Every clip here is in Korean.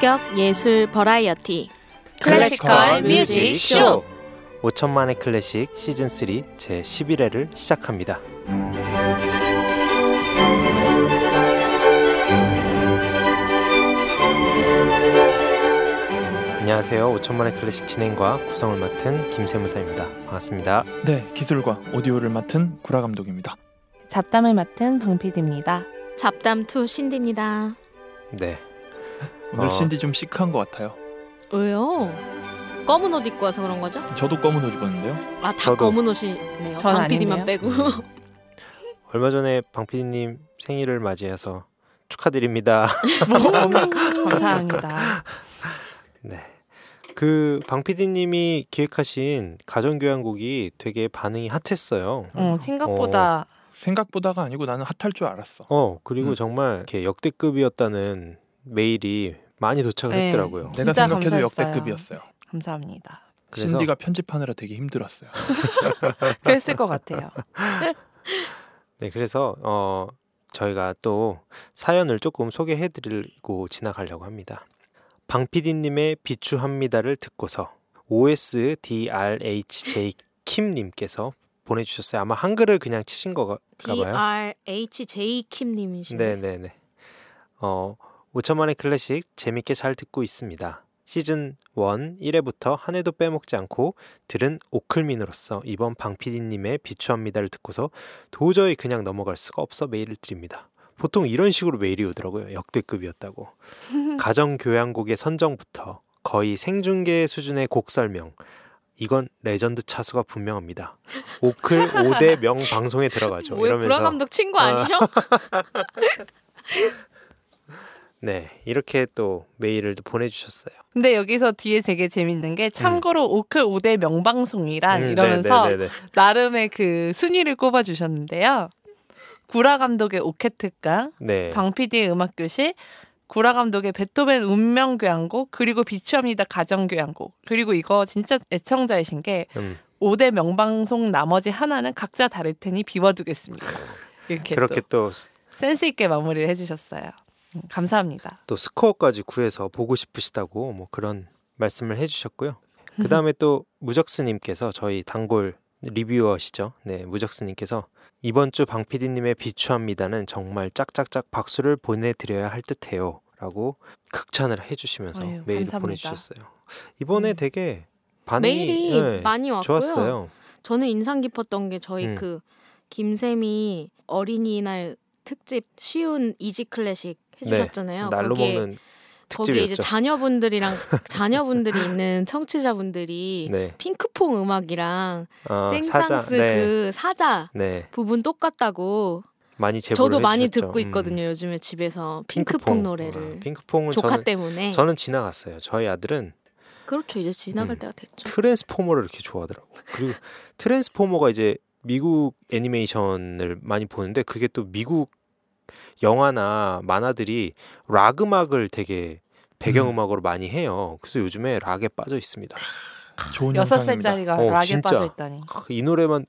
고품격 예술 버라이어티 classical music 쇼 5천만의 클래식 시즌 3 제 11회를 시작합니다. 안녕하세요. 5천만의 클래식 진행과 구성을 맡은 김세무사입니다. 반갑습니다. 네, 기술과 오디오를 맡은 구라 감독입니다. 잡담을 맡은 방피디입니다. 잡담 two 신디입니다. 네. 오늘 어. 신디 좀 시크한 것 같아요. 왜요? 검은 옷 입고 와서 그런 거죠? 저도 검은 옷 입었는데요. 아 다 저도. 검은 옷이네요. 전 방PD만 아닌데요. 빼고. 얼마 전에 방피디님 생일을 맞이해서 축하드립니다. 감사합니다. 네. 그 방피디님이 기획하신 가정교향곡이 되게 반응이 핫했어요. 어, 생각보다 생각보다가 아니고 나는 핫할 줄 알았어. 어 그리고 음. 정말 이렇게 역대급이었다는 메일이 많이 도착을 네. 했더라고요. 내가 진짜 생각해도 감사했어요. 역대급이었어요. 감사합니다. 그래서 신디가 편집하느라 되게 힘들었어요. 그랬을 것 같아요. 네 그래서 어 저희가 또 사연을 조금 소개해드리고 지나가려고 합니다. 방피디님의 비추합니다를 듣고서 OSDRHJ 킴님께서 보내주셨어요. 아마 한글을 그냥 치신 거가 D 봐요. R H J 킴님이시네. 네네네. 어, 5천만의 클래식 재밌게 잘 듣고 있습니다. 시즌 1 1회부터 한 해도 빼먹지 않고 들은 오클민으로서 이번 방피디님의 비추합니다를 듣고서 도저히 그냥 넘어갈 수가 없어 메일을 드립니다. 보통 이런 식으로 메일이 오더라고요. 역대급이었다고. 가정교향곡의 선정부터 거의 생중계 수준의 곡 설명. 이건 레전드 차수가 분명합니다. 오클 5대 명 방송에 들어가죠. 이러면서 구라 감독 친구 아. 아니셔? 네, 이렇게 또 메일을 또 보내주셨어요. 근데 여기서 뒤에 되게 재밌는 게 참고로 오클 5대 명방송이란 음, 이러면서 네, 네, 네, 네. 나름의 그 순위를 꼽아주셨는데요. 구라 감독의 오케트강, 네. 방피디의 음악교실, 구라 감독의 베토벤 운명교향곡, 그리고 비추합니다 가정교향곡. 그리고 이거 진짜 애청자이신 게 음, 5대 명방송 나머지 하나는 각자 다를 테니 비워두겠습니다. 이렇게 그렇게 또 또, 센스 있게 마무리를 해주셨어요. 음, 감사합니다. 또 스코어까지 구해서 보고 싶으시다고 뭐 그런 말씀을 해주셨고요. 그 다음에 또 무적스님께서 저희 단골 리뷰어시죠. 네, 무적스님께서 이번 주 방피디님의 비추합니다는 정말 짝짝짝 박수를 보내드려야 할 듯해요. 라고 극찬을 해주시면서 어휴, 메일을 감사합니다. 보내주셨어요. 이번에 음. 되게 반응이 메일이 네, 많이 왔고요. 좋았어요. 저는 인상 깊었던 게 저희 음. 그 김쌤이 어린이날 특집 쉬운 이지 클래식 해주셨잖아요. 날로 거기에 먹는 거기에 이제 특집이었죠. 자녀분들이랑 자녀분들이 있는 청취자분들이 네, 핑크퐁 음악이랑 어, 생상스 네, 그 사자 네, 부분 똑같다고 많이 저도 많이 해주셨죠. 듣고 음. 있거든요. 요즘에 집에서 핑크퐁, 노래를 아, 핑크퐁은 조카 저는 때문에 저는 지나갔어요. 저희 아들은 그렇죠. 이제 지나갈 음. 때가 됐죠. 트랜스포머를 이렇게 좋아하더라고. 그리고 트랜스포머가 이제 미국 애니메이션을 많이 보는데 그게 또 미국 영화나 만화들이 락 음악을 되게 배경음악으로 많이 해요. 그래서 요즘에 락에 빠져 있습니다. 좋은 여섯. 살짜리가 어, 락에 진짜. 빠져 있다니. 아, 이 노래만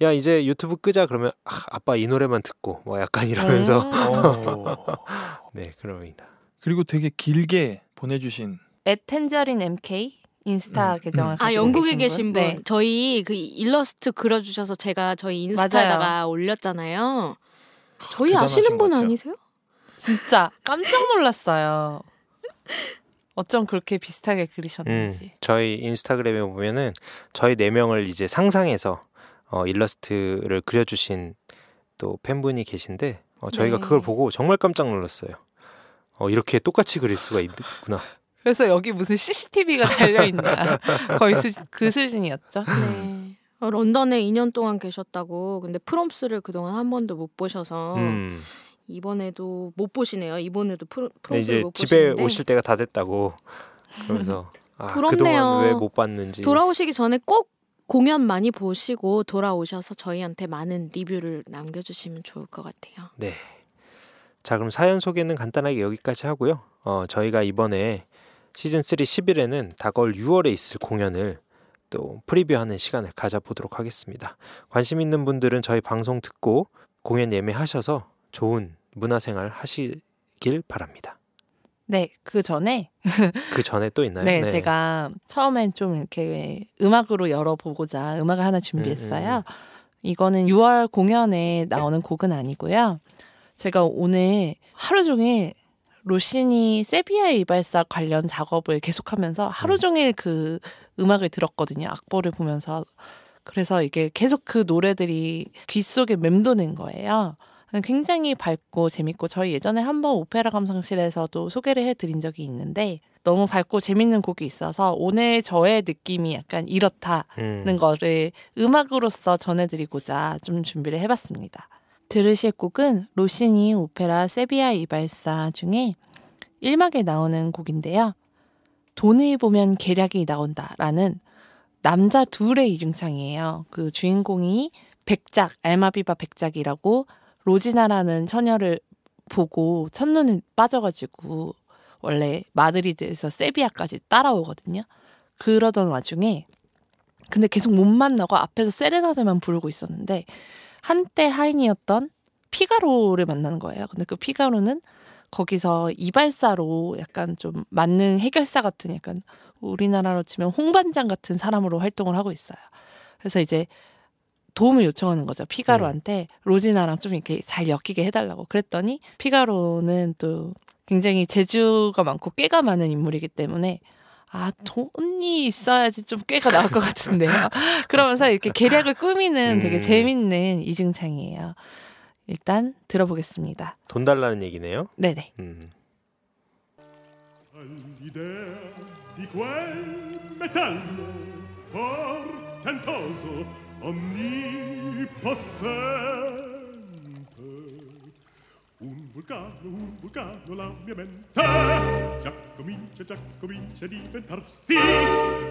야 이제 유튜브 끄자 그러면 아, 아빠 이 노래만 듣고 뭐 약간 이러면서 음. 어. 네 그럽니다. 그리고 되게 길게 보내주신 앳텐저린 MK 인스타 음, 계정을 음. 아 영국에 계신 분 네. 저희 그 일러스트 그려주셔서 제가 저희 인스타에다가 올렸잖아요. 저희 아시는 분. 아니세요? 진짜 깜짝 놀랐어요. 어쩜 그렇게 비슷하게 음, 그리셨는지. 저희 인스타그램에 보면은 저희 네 명을 이제 상상해서 어, 일러스트를 그려주신 또 팬분이 계신데 어, 저희가 네. 그걸 보고 정말 깜짝 놀랐어요. 어, 이렇게 똑같이 그릴 수가 있구나. 그래서 여기 무슨 CCTV가 달려 있나 거의 수, 그 수준이었죠. 네. 어, 런던에 2년 동안 계셨다고. 근데 프롬스를 그동안 한 번도 못 보셔서 음, 이번에도 못 보시네요. 이번에도 근데 프롬스를 이제 못 집에 보시는데 오실 때가 다 됐다고 그러면서 아, 부럽네요. 그동안 왜 못 봤는지 돌아오시기 전에 꼭 공연 많이 보시고 돌아오셔서 저희한테 많은 리뷰를 남겨주시면 좋을 것 같아요. 네. 자, 그럼 사연 소개는 간단하게 여기까지 하고요. 어, 저희가 이번에 시즌 3 10일에는 다가올 6월에 있을 공연을 또 프리뷰하는 시간을 가져보도록 하겠습니다. 관심 있는 분들은 저희 방송 듣고 공연 예매하셔서 좋은 문화생활 하시길 바랍니다. 네, 그 전에 그 전에 또 있나요? 네, 제가 처음엔 좀 이렇게 음악으로 열어보고자 음악을 하나 준비했어요. 음, 이거는 6월 공연에 나오는 곡은 아니고요. 제가 오늘 하루 종일 로시니 세비야 이발사 관련 작업을 계속하면서 하루 음. 종일 그 음악을 들었거든요. 악보를 보면서. 그래서 이게 계속 그 노래들이 귀 속에 맴도는 거예요. 굉장히 밝고 재밌고 저희 예전에 한번 오페라 감상실에서도 소개를 해드린 적이 있는데 너무 밝고 재밌는 곡이 있어서 오늘 저의 느낌이 약간 이렇다는 음. 거를 음악으로서 전해드리고자 좀 준비를 해봤습니다. 들으실 곡은 로시니 오페라 세비야 이발사 중에 1막에 나오는 곡인데요. 돈을 보면 계략이 나온다라는 남자 둘의 이중창이에요. 그 주인공이 백작, 알마비바 백작이라고 로지나라는 처녀를 보고 첫눈에 빠져가지고 원래 마드리드에서 세비야까지 따라오거든요. 그러던 와중에 근데 계속 못 만나고 앞에서 세레나데만 부르고 있었는데 한때 하인이었던 피가로를 만나는 거예요. 근데 그 피가로는 거기서 이발사로 약간 좀 만능 해결사 같은 약간 우리나라로 치면 홍반장 같은 사람으로 활동을 하고 있어요. 그래서 이제 도움을 요청하는 거죠. 피가로한테 로지나랑 좀 이렇게 잘 엮이게 해달라고. 그랬더니 피가로는 또 굉장히 재주가 많고 꾀가 많은 인물이기 때문에 아 돈이 있어야지 좀 꾀가 나올 것 같은데요. 그러면서 이렇게 계략을 꾸미는 되게 음. 재밌는 이중창이에요. 일단 들어보겠습니다. 돈 달라는 얘기네요. 네네. 음. portentoso onnipossente Un vulcano, un vulcano la mia mente. Già comincia, già comincia a diventarsi.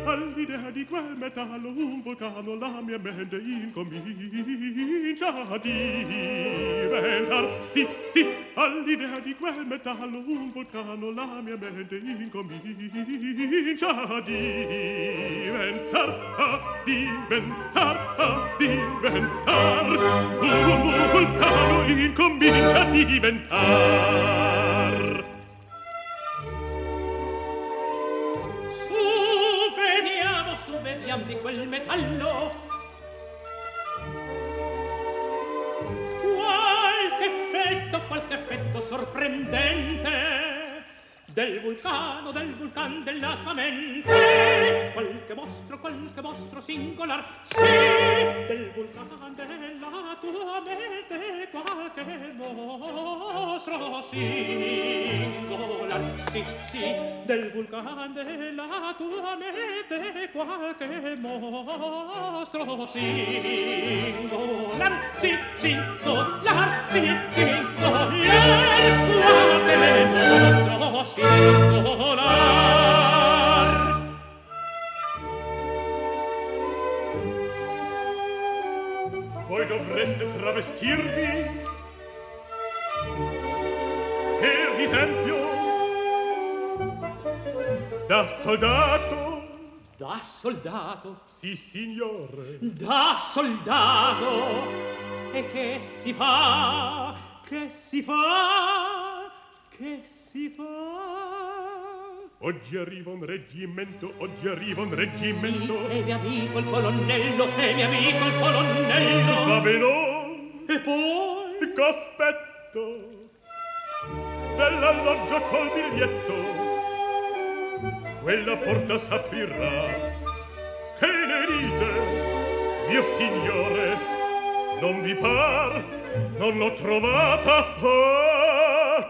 All'idea di quel metallo un vulcano la mia mente Incomincia a diventarsi. Sì, all'idea di quel metallo un vulcano la mia mente Incomincia a diventar, a diventar, a diventar. Un vulcano incomincia a diventar diventar. Su, vediamo di quel metallo. Qualche effetto, qualche effetto sorprendente del vulcano, del vulcan dell'acqua mente, Qualche mostro, qualche mostro singolar, sì, del vulcan della tua mente, qualche mostro singolar, sì, sì, del vulcan della tua mente, quel che mostro singolar, sì, singolar, sì, singolar, soldato. Da soldato, sì signore da soldato, e che si fa, che si fa, che si fa? oggi arriva un reggimento oggi arriva un Sì, reggimento è mio amico il colonnello, è mio amico il colonnello. va bene E poi, Cospetto. Dell'alloggio col biglietto quella porta s'aprirà. Che ne dite mio signore? Non vi par non l'ho trovata. Oh!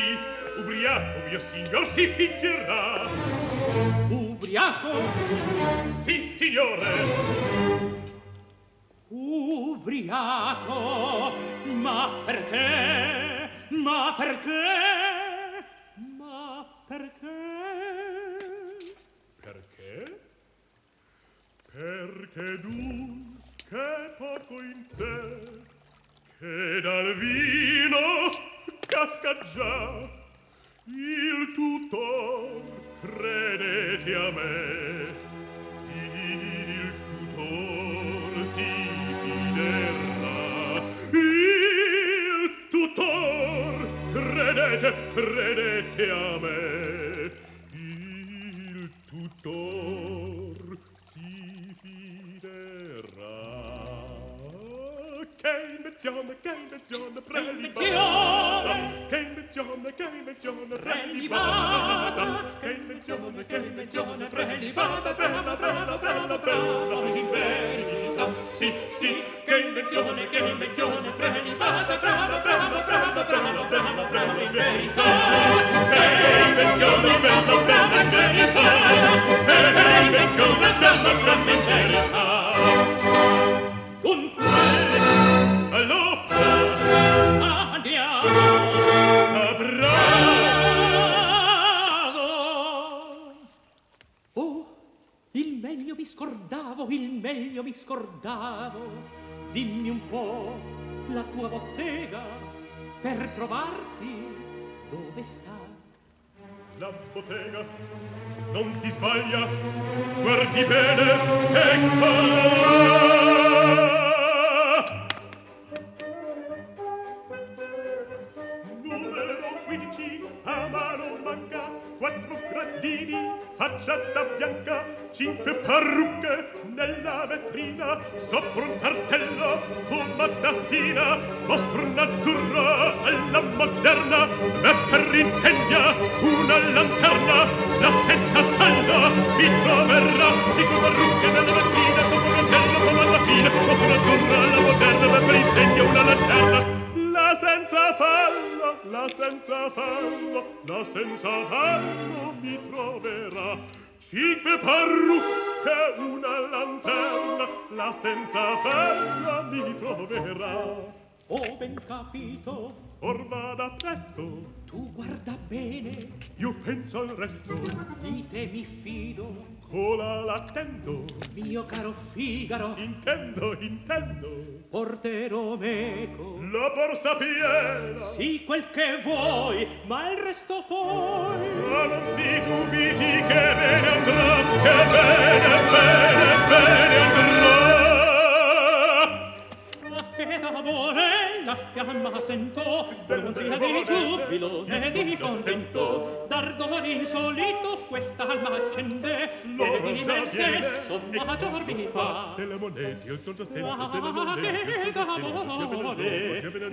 sì Ubriaco, mio signor, si fingerà. Ubriaco, Sì, signore. ubriaco, ma perché? Ma perché? Ma perché? Perché? Perché dunque poco in sé che dal vino casca già. Il tutor credete a me. Il tutor si fiderà. Il tutor credete credete a me invenzione, che invenzione prelibata. Che invenzione, che invenzione prelibata. Che invenzione, che invenzione prelibata. Brava, brava, brava, brava, in verità. Sì, sì, che invenzione, che invenzione prelibata. Brava, brava, brava, brava, brava, brava, in verità. Che invenzione, brava, brava, in verità. Che invenzione, brava, brava, in verità. Mi scordavo. Dimmi un po' la tua bottega per trovarti dove sta. La bottega non si sbaglia, guardi bene, eccola! Numero 15, a mano manca, quattro gradini, facciata bianca, cinque parrucche nella vetrina sopra un cartello pomata fina mostra un'azzurra alla moderna e per insegna una lanterna la senza fallo mi troverà cinque parrucche nella vetrina sopra un cartello pomata fina mostra un'azzurra alla moderna e per insegna una lanterna la senza fallo, la senza fallo, la senza fallo mi troverà cinque parrucche, una lanterna, la senza ferra mi troverà. Ho ben capito, or vada presto, tu guarda bene, io penso al resto, di te mi fido, Hola l'attendo. Mio caro Figaro. Intendo, intendo. Porterò meco. La borsa piena. Sì, quel che vuoi Ma il resto poi. Ma non si dubiti che bene andrà Che bene, bene, bene d'amore la fiamma sento per unzina di giubilo e di contento. d'ardor insolito quest'alma accende e di me stesso maggior mi fa. delle monete il sol già sento ah, delle monete il sol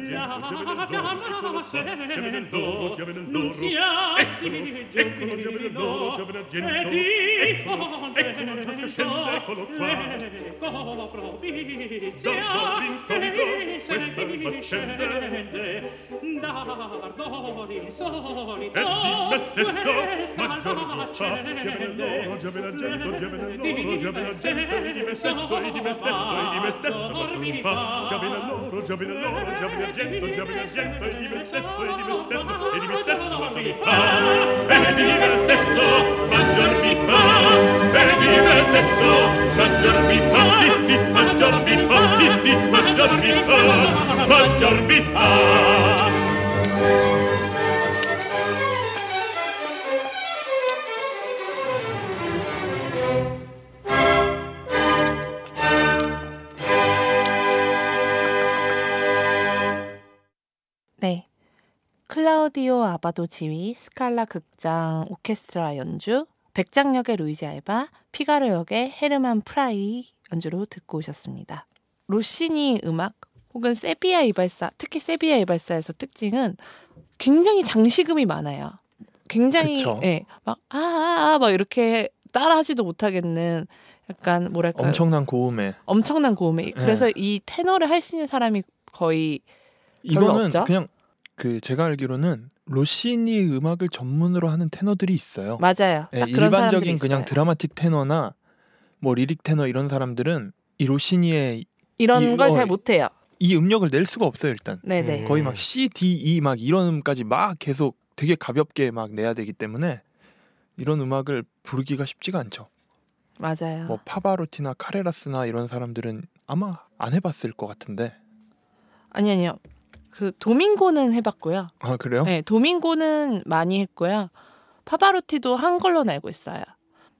già la fiamma sento ah, non si attimi giubilo e di contento le copro vizia questa battente d'ardori solito e di me stesso maggior non fa gemello, gemelagento, gemelalloro me e di me stesso e di me stesso e di me stesso maggior non fa. gemelalloro, gemelalloro gemelagento, gemelagento e di me stesso e di me stesso e di me stesso maggior mi fa. E di me stesso maggior mi fa. E di me stesso, maggior mi fa. Sì, sì, maggior mi fa. Sì, sì, maggior mi fa. Maggior mi fa. 네. 클라우디오 아바도 지휘, 스칼라 극장 오케스트라 연주, 백작역의 루이지 알바, 피가로 역의 헤르만 프라이 연주로 듣고 오셨습니다. 로시니 음악 혹은 세비야 이발사, 특히 세비야 이발사에서 특징은 굉장히 장식음이 많아요. 굉장히. 예, 막 아아아 아, 막 이렇게 따라하지도 못하겠는 약간 뭐랄까요? 엄청난 고음에 엄청난 고음에 그래서 이 테너를 할 수 있는 사람이 거의 이거는 없죠? 그냥 그 제가 알기로는 로시니 음악을 전문으로 하는 테너들이 있어요. 맞아요. 사람들이 일반적인 그냥 있어요. 드라마틱 테너나 뭐 lyric 테너 이런 사람들은 이 로시니의 이런 이- 걸 어, 잘 못해요. 이 음역을 낼 수가 없어요 일단. 네네. 음. 거의 막 C, D, E 막 이런 음까지 막 계속 되게 가볍게 막 내야 되기 때문에 이런 음악을 부르기가 쉽지가 않죠. 맞아요. 뭐 파바로티나 카레라스나 이런 사람들은 아마 안 해봤을 것 같은데. 아니 아니요. 그 도밍고는 해봤고요. 아 그래요? 네, 도밍고는 많이 했고요. 파바로티도 한 걸로 알고 있어요.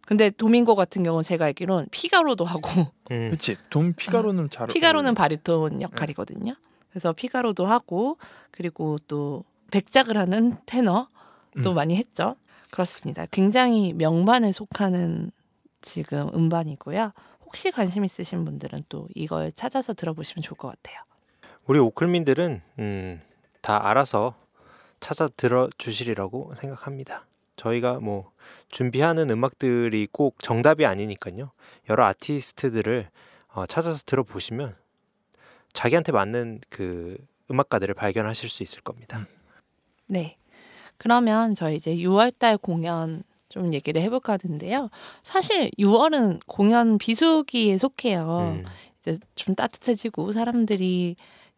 근데 도밍고 같은 경우는 제가 알기로는 피가로도 하고 음. 그렇지. 돈 피가로는 잘. 피가로는. 바리톤 역할이거든요. 그래서 피가로도 하고 그리고 또 백작을 하는 테너도 음. 많이 했죠. 그렇습니다. 굉장히 명반에 속하는 지금 음반이고요. 혹시 관심 있으신 분들은 또 이걸 찾아서 들어보시면 좋을 것 같아요. 우리 오클민들은 음, 다 알아서 찾아 들어 주시리라고 생각합니다. 저희가 뭐 준비하는 음악들이 꼭 정답이 아니니까요. 여러 아티스트들을 어, 찾아서 들어보시면 자기한테 맞는 그 음악가들을 발견하실 수 있을 겁니다. 네. 그러면 저희 이제 6월달 공연 좀 얘기를 해볼까 하는데요. 사실 6월은 공연 비수기에 속해요. 음, 이제 좀 따뜻해지고 사람들이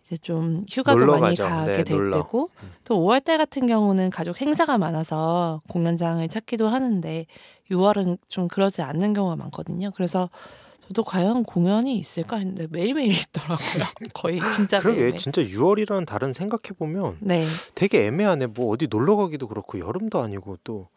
이제 좀 휴가도 놀러 많이 가죠. 가게 네, 될 놀러. 때고 음. 또 5월 달 같은 경우는 가족 행사가 많아서 공연장을 찾기도 하는데 6월은 좀 그러지 않는 경우가 많거든요. 그래서 저도 과연 공연이 있을까 했는데 매일매일 있더라고요. 거의 진짜 그러게 매일매일. 진짜 6월이라는 달은 생각해 보면 네. 되게 애매하네. 뭐 어디 놀러 가기도 그렇고 여름도 아니고 또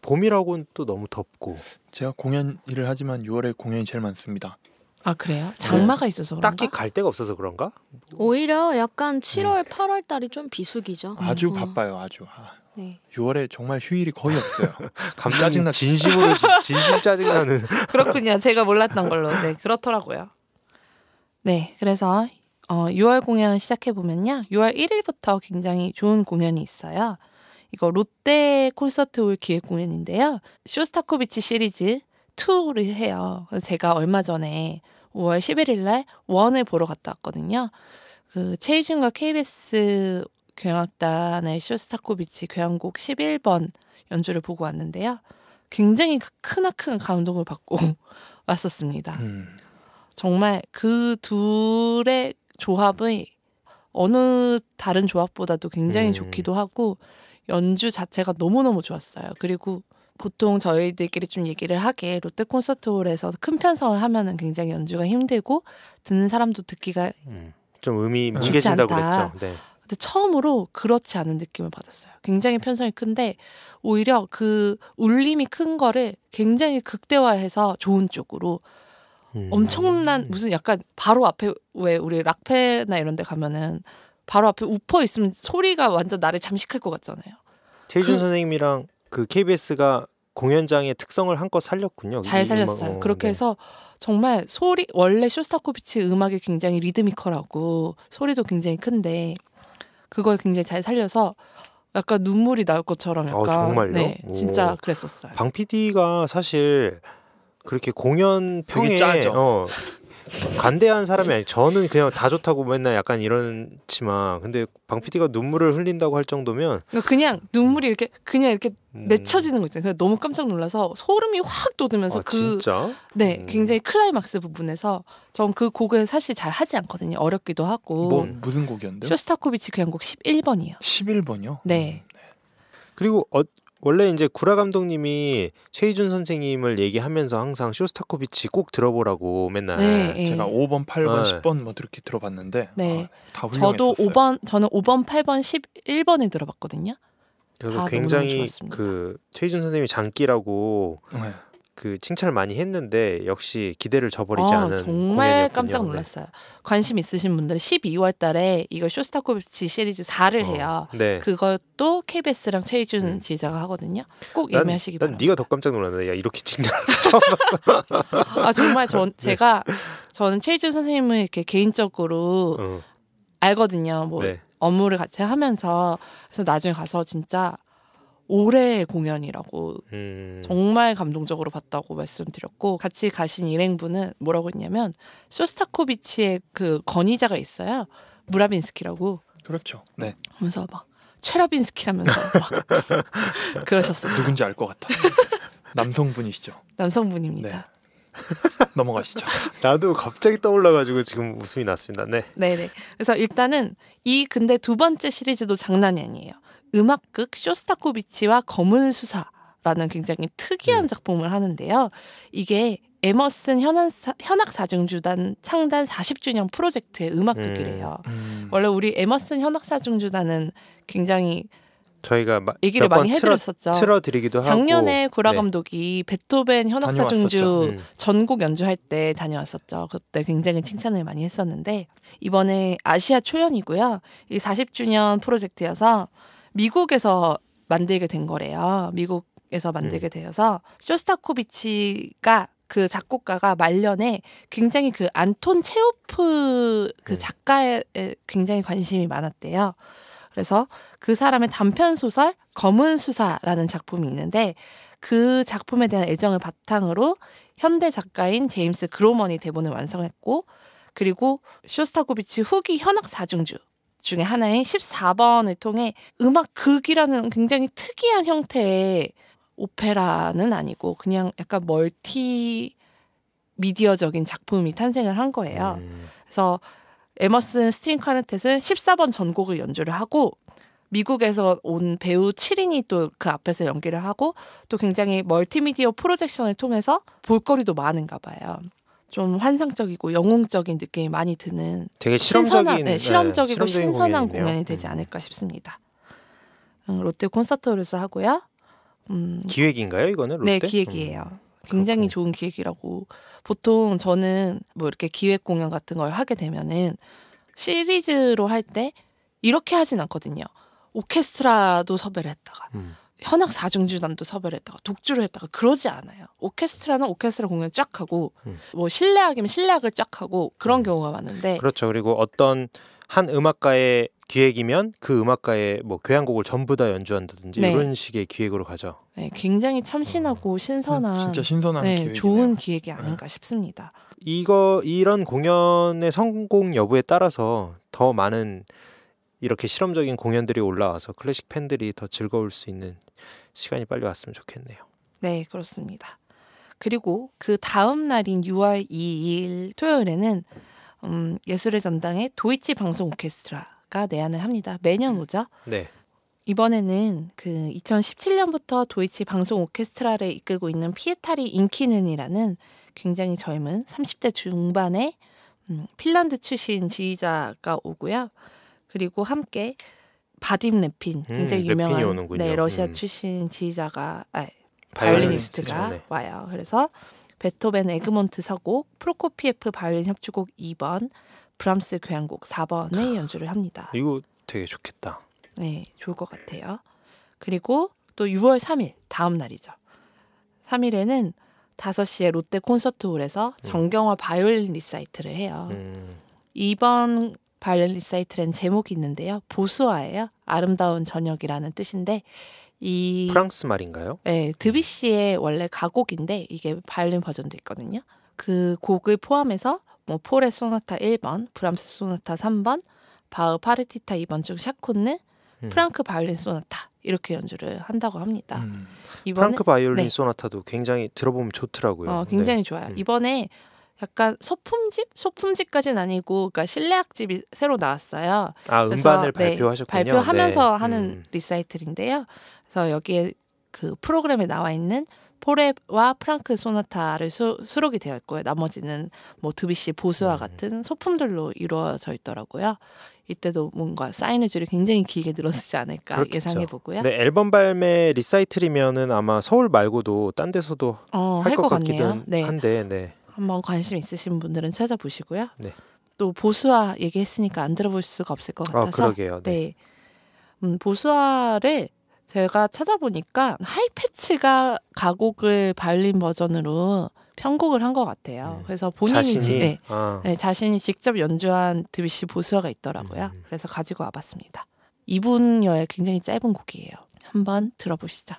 봄이라고는 또 너무 덥고 제가 공연 일을 하지만 6월에 공연이 제일 많습니다. 아 그래요? 장마가 있어서 그런가? 딱히 갈 데가 없어서 그런가? 오히려 약간 7월, 8월 달이 좀 비수기죠. 아주 음. 바빠요. 아주. 아, 네. 6월에 정말 휴일이 거의 없어요. 감독님 짜증나. 진심으로 진- 진심 짜증 나는 그렇군요. 제가 몰랐던 걸로. 네, 그렇더라고요. 네, 그래서 어, 6월 공연 시작해 보면요. 6월 1일부터 굉장히 좋은 공연이 있어요. 이거 롯데 콘서트홀 기획 공연인데요. 쇼스타코비치 시리즈 2를 해요. 제가 얼마 전에 5월 11일 날 원을 보러 갔다 왔거든요. 그 최희준과 KBS 교향악단의 쇼스타코비치 교향곡 11번 연주를 보고 왔는데요. 굉장히 크나큰 감동을 받고 왔었습니다. 음. 정말 그 둘의 조합이 어느 다른 조합보다도 굉장히 음. 좋기도 하고 연주 자체가 너무너무 좋았어요. 그리고 보통 저희들끼리 좀 얘기를 하게 롯데 콘서트홀에서 큰 편성을 하면은 굉장히 연주가 힘들고 듣는 사람도 듣기가 음, 좀 음이 뭉개진다고 않다. 그랬죠. 네. 근데 처음으로 그렇지 않은 느낌을 받았어요. 굉장히 편성이 큰데 오히려 그 울림이 큰 거를 굉장히 극대화해서 좋은 쪽으로 음. 엄청난 무슨 약간 바로 앞에 왜 우리 락페나 이런 데 가면은 바로 앞에 우퍼 있으면 소리가 완전 나를 잠식할 것 같잖아요. 최희준 그- 선생님이랑 그 KBS가 공연장의 특성을 한껏 살렸군요. 잘 살렸어요. 어, 그렇게 네. 해서 정말 소리 원래 쇼스타코비치 음악이 굉장히 리드미컬하고 소리도 굉장히 큰데 그걸 굉장히 잘 살려서 약간 눈물이 나올 것처럼 약간 어, 정말요? 네 오. 진짜 그랬었어요. 방 PD가 사실 그렇게 공연 평에 짜죠. 어, 관대한 사람이 아니 저는 그냥 다 좋다고 맨날 약간 이러지만 근데 방 PD가 눈물을 흘린다고 할 정도면 그러니까 그냥 눈물이 이렇게 그냥 이렇게 음, 맺혀지는 거 있잖아요. 너무 깜짝 놀라서 소름이 확 돋으면서 아, 그 진짜 네, 음. 굉장히 클라이막스 부분에서 전 그 곡을 사실 잘 하지 않거든요. 어렵기도 하고. 뭐 무슨 곡이었는데요? 쇼스타코비치 교향곡 11번이요. 11번이요? 네. 그리고 어, 원래 이제 구라 감독님이 최희준 선생님을 얘기하면서 항상 쇼스타코비치 꼭 들어보라고 맨날 네, 예. 제가 5번, 8번, 네. 10번 뭐 그렇게 들어봤는데 네. 아, 다. 저도 5번 저는 5번, 8번, 11번을 들어봤거든요. 그래서 다 굉장히. 그 최희준 선생님이 장기라고 네. 그 칭찬을 많이 했는데 역시 기대를 저버리지 아, 않은 정말 공연이었군요. 깜짝 네. 놀랐어요. 관심 있으신 분들은 12월 달에 이거 쇼스타코비치 시리즈 4를 해요. 어, 네. 그것도 KBS랑 최희준 음. 지휘자가 하거든요. 꼭 난, 예매하시기 난 바랍니다. 네가 더 깜짝 놀랐네. 야 이렇게 칭찬 처음 봤어. 아 정말 전 네. 제가 저는 최희준 선생님을 이렇게 개인적으로 어, 알거든요. 뭐 네. 업무를 같이 하면서 그래서 나중에 가서 진짜 올해의 공연이라고 음, 정말 감동적으로 봤다고 말씀드렸고 같이 가신 일행분은 뭐라고 했냐면 쇼스타코비치의 그 건의자가 있어요. 무라빈스키라고 그렇죠. 네. 하면서 막 체라빈스키라면서 막 그러셨어요. 누군지 알 것 같아. 남성분이시죠. 남성분입니다. 네. 넘어가시죠. 나도 갑자기 떠올라가지고 지금 웃음이 났습니다. 네. 네네. 그래서 일단은 이 근데 두 번째 시리즈도 장난이 아니에요. 음악극 쇼스타코비치와 검은 수사라는 굉장히 특이한 음. 작품을 하는데요. 이게 에머슨 현악사, 현악사중주단 창단 40주년 프로젝트의 음악극이래요. 음. 원래 우리 에머슨 현악사중주단은 굉장히 저희가 마, 얘기를 많이 틀어, 해드렸었죠. 틀어 드리기도 하고 작년에 구라 네. 감독이 베토벤 현악사중주. 음. 전곡 연주할 때 다녀왔었죠. 그때 굉장히 칭찬을 많이 했었는데 이번에 아시아 초연이고요. 이 40주년 프로젝트여서 미국에서 만들게 된 거래요. 미국에서 만들게 되어서 쇼스타코비치가 그 작곡가가 말년에 굉장히 그 안톤 체오프 그 음. 작가에 굉장히 관심이 많았대요. 그래서 그 사람의 단편 소설 검은 수사라는 작품이 있는데 그 작품에 대한 애정을 바탕으로 현대 작가인 제임스 그로먼이 대본을 완성했고 그리고 쇼스타코비치 후기 현악 사중주 중에 하나인 14번을 통해 음악 극이라는 굉장히 특이한 형태의 오페라는 아니고 그냥 약간 멀티 미디어적인 작품이 탄생을 한 거예요. 음. 그래서 Emerson String Quartet은 14번 전곡을 연주를 하고 미국에서 온 배우 7인이 또 그 앞에서 연기를 하고 또 굉장히 멀티미디어 projection을 통해서 볼거리도 많은가 봐요. 좀 환상적이고 영웅적인 느낌이 많이 드는 되게 신선한, 실험적인 네, 실험적이고 네, 실험적인 신선한 공연이네요. 공연이 되지 음. 않을까 싶습니다. 음, 롯데 콘서트홀에서 하고요. 음, 기획인가요 이거는 롯데? 네, 기획이에요. 음. 굉장히 그렇군요. 좋은 기획이라고. 보통 저는 뭐 이렇게 기획 공연 같은 걸 하게 되면은 시리즈로 할 때 이렇게 하진 않거든요. 오케스트라도 섭외를 했다가 음. 현악 사중주단도 섭외를 했다가 독주를 했다가 그러지 않아요. 오케스트라는 오케스트라 공연 쫙 하고 음. 뭐 실내악이면 실내악을 쫙 하고 그런 음. 경우가 많은데 그렇죠. 그리고 어떤 한 음악가의 기획이면 그 음악가의 뭐 교향곡을 전부 다 연주한다든지 네. 이런 식의 기획으로 가죠. 네, 굉장히 참신하고 신선한 음, 진짜 신선한 네, 기획이네요. 좋은 기획이 아닌가 싶습니다. 이거 이런 공연의 성공 여부에 따라서 더 많은 이렇게 실험적인 공연들이 올라와서 클래식 팬들이 더 즐거울 수 있는 시간이 빨리 왔으면 좋겠네요. 네, 그렇습니다. 그리고 그 다음 날인 6월 2일 토요일에는 음, 예술의 전당에 도이치 방송 오케스트라가 내한을 합니다. 매년 오죠. 네. 이번에는 그 2017년부터 도이치 방송 오케스트라를 이끌고 있는 피에타리 인키넨이라는 굉장히 젊은 30대 중반의 음, 핀란드 출신 지휘자가 오고요. 그리고 함께 바딤 굉장히 음, 유명한 레핀이 오는군요. 네, 러시아 음. 출신 지휘자가 아, 바이올리니스트죠. 바이올리니스트가 네. 와요. 그래서 베토벤 에그몬트 서곡, 프로코피에프 바이올린 협주곡 2번, 브람스 교향곡 4번을 연주를 합니다. 이거 되게 좋겠다. 네, 좋을 것 같아요. 그리고 또 6월 3일 다음 날이죠. 3일에는 5시에 롯데 콘서트홀에서 정경화 바이올린 리사이틀을 해요. 음. 이번 바이올린 리사이트는 제목이 있는데요. Beau soir예요. 아름다운 저녁이라는 뜻인데 이 프랑스 말인가요? 네, 드뷔시의 원래 가곡인데 이게 바이올린 버전도 있거든요. 그 곡을 포함해서 뭐 포레의 소나타 1번, 브람스 소나타 3번, 바흐 파르티타 2번 중 샤콘느, 음. 프랑크 바이올린 소나타 이렇게 연주를 한다고 합니다. 음. 이번에 프랑크 바이올린 네. 소나타도 굉장히 들어보면 좋더라고요. 어, 굉장히 네. 좋아요. 음. 이번에 약간 소품집? 소품집까지는 아니고 그러니까 실내악집이 새로 나왔어요. 아 그래서, 음반을 네, 발표하셨군요. 발표하면서 네. 하는 음. 리사이틀인데요. 그래서 여기에 그 프로그램에 나와 있는 포레와 프랑크 소나타를 수, 수록이 되어 있고요. 나머지는 뭐 드비시 보수와 음. 같은 소품들로 이루어져 있더라고요. 이때도 뭔가 사인의 줄이 굉장히 길게 늘었지 않을까 그렇겠죠. 예상해 보고요. 네, 앨범 발매 리사이틀이면은 아마 서울 말고도 딴 데서도 어, 할할것것 같기도 같네요. 네. 한데, 네. 한번 관심 있으신 분들은 찾아보시고요. 네. 또 보수화 얘기했으니까 안 들어볼 수가 없을 것아 같아서 그러게요. 네. 네. 음, 보수화를 제가 찾아보니까 하이패치가 가곡을 바이올린 버전으로 편곡을 한 것 같아요. 음. 그래서 본인이 자신이 지- 네, 아, 네, 자신이 직접 연주한 드비시 보수화가 있더라고요. 음. 그래서 가지고 와봤습니다. 2분여의 굉장히 짧은 곡이에요. 한번 들어보시죠.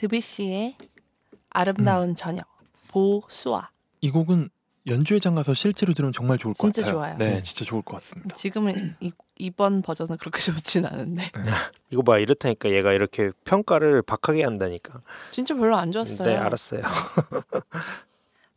드뷔시의 아름다운 저녁 보수아 이 곡은 연주회장 가서 실제로 들으면 정말 좋을 것 진짜 같아요. 좋아요. 네, 네. 진짜 좋을 것 같습니다. 지금은 이, 이번 버전은 그렇게 좋진 않은데 이거 봐 이렇다니까 얘가 이렇게 평가를 박하게 한다니까. 진짜 별로 안 좋았어요. 네 알았어요.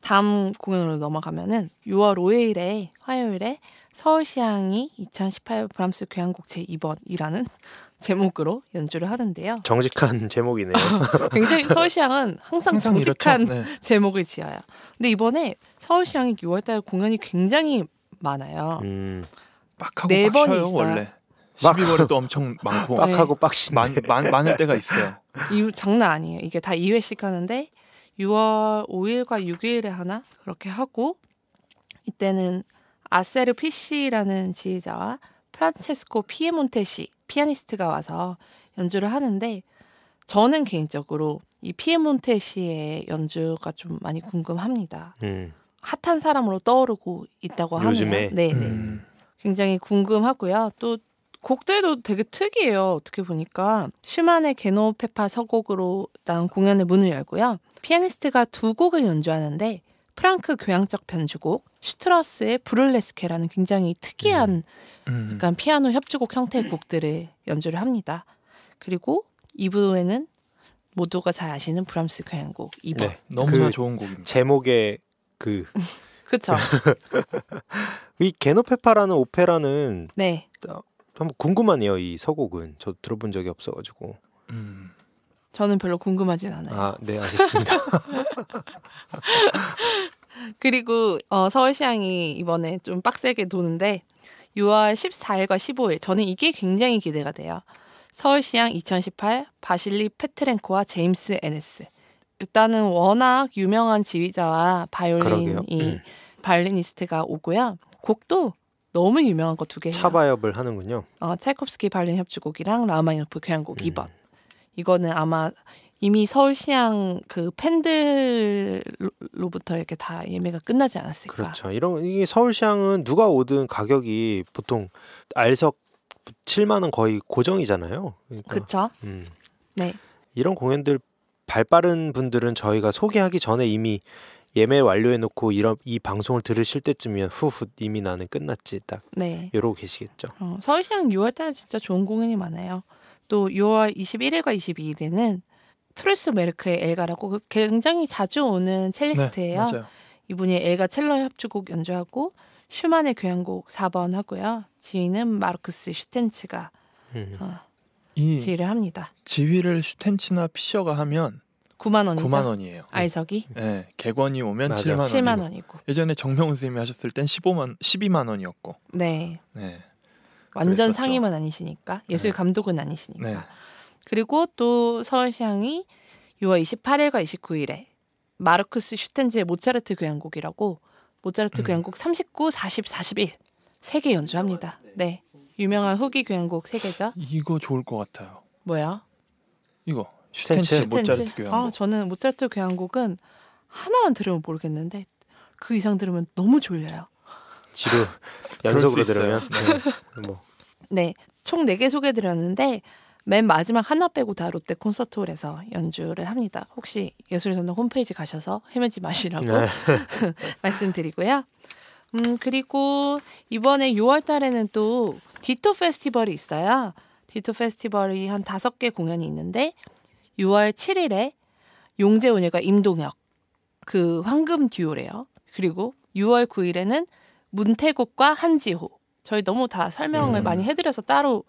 다음 공연으로 넘어가면은 6월 5일에 화요일에 서울시향이 2018 브람스 교향곡 제2번이라는 제목으로 연주를 하는데요. 정직한 제목이네요. 굉장히 서울시향은 항상 항상 정직한. 네. 제목을 지어요. 근데 이번에 서울시향이 6월달 공연이 굉장히 많아요. 음, 빡하고 네빡 번이 쉬어요 있어요. 원래. 막- 12월에도 엄청 많고 빡하고 빡신데. 많, 많, 많을 때가 있어요. 이 장난 아니에요. 이게 다 2회씩 하는데 6월 5일과 6일에 하나 그렇게 하고 이때는 아셰르 피시라는 지휘자와 프란체스코 피에몬테시 피아니스트가 와서 연주를 하는데 저는 개인적으로 이 피에몬테시의 연주가 좀 많이 궁금합니다. 음, 핫한 사람으로 떠오르고 있다고 하네요. 요즘에? 네, 네. 음, 굉장히 궁금하고요. 또 곡들도 되게 특이해요. 어떻게 보니까 슈만의 게노페파 서곡으로 나온 공연의 문을 열고요. 피아니스트가 두 곡을 연주하는데 프랑크 교향적 변주곡, 슈트라우스의 부를레스케라는 굉장히 특이한 음. 약간 피아노 협주곡 형태의 곡들을 연주를 합니다. 그리고 2부에는 모두가 잘 아시는 브람스 교향곡 2번. 네. 너무나 그 좋은 곡입니다. 제목에 그 이 그쵸? 게노페파라는 오페라는 네. 한번 궁금하네요. 이 서곡은 저 들어본 적이 없어가지고. 음. 저는 별로 궁금하진 않아요. 아, 네 알겠습니다. 그리고 어, 서울시향이 이번에 좀 빡세게 도는데 6월 14일과 15일 저는 이게 굉장히 기대가 돼요. 서울시향 2018 바실리 페트렌코와 제임스 에네스. 일단은 워낙 유명한 지휘자와. 바이올린이 음. 바이올리니스트가 오고요. 곡도 너무 유명한 거 두 개예요. 차바협을 하는군요. 어, 차이콥스키 바이올린 협주곡이랑 라흐마니노프 교향곡 음. 2번. 이거는 아마 이미 서울시향 그 팬들로부터 이렇게 다 예매가 끝나지 않았을까. 그렇죠. 이런 이게 서울시향은 누가 오든 가격이 보통 R석 7만 원 거의 고정이잖아요. 그러니까 그쵸? 음, 네. 이런 공연들 발 빠른 분들은 저희가 소개하기 전에 이미 예매 완료해 놓고 이런 이 방송을 들으실 때쯤이면 후후 이미 나는 끝났지 딱 네. 이러고 계시겠죠. 어, 서울시향 6월달에 진짜 좋은 공연이 많아요. 또 6월 21일과 22일에는 트룰스 뫼르크의 엘가라고 그 굉장히 자주 오는 첼리스트예요. 네. 이분이 엘가 첼로 협주곡 연주하고 슈만의 교향곡 4번 하고요. 지휘는 마르쿠스 슈텐츠가 음. 어, 이 지휘를 합니다. 지휘를 슈텐츠나 피셔가 하면 9만 원이죠. 9만 원이에요. R석이 네, 객원이 오면 맞아. 7만 원. 7만 원이고. 예전에 정명훈 선생님이 하셨을 땐 15만 12만 원이었고. 네. 네. 완전 그랬었죠. 상임은 아니시니까. 예술 네. 감독은 아니시니까. 네. 그리고 또 서울시향이 6월 28일과 29일에 마르크스 슈텐즈의 모차르트 교향곡이라고 모차르트 음. 교향곡 39, 40, 41 세 개 연주합니다. 네. 유명한 후기 교향곡 세 개죠. 이거 좋을 것 같아요. 뭐야? 이거. 슈텐치 모차르트? 교향곡. 아, 저는 모차르트 교향곡은 하나만 들으면 모르겠는데 그 이상 들으면 너무 졸려요. 지루 연속으로. 들으면 네. 뭐 네, 총 4개 소개드렸는데 맨 마지막 하나 빼고 다 롯데 콘서트홀에서 연주를 합니다. 혹시 예술전당 홈페이지 가셔서 헤매지 마시라고 네. 말씀드리고요. 음, 그리고 이번에 6월 달에는 또 디토 페스티벌이 있어요. 디토 페스티벌이 한 다섯 개 공연이 있는데 6월 7일에 용재훈일과 임동혁 그 황금 듀오래요. 그리고 6월 9일에는 문태국과 한지호. 저희 너무 다 설명을 음. 많이 해드려서 따로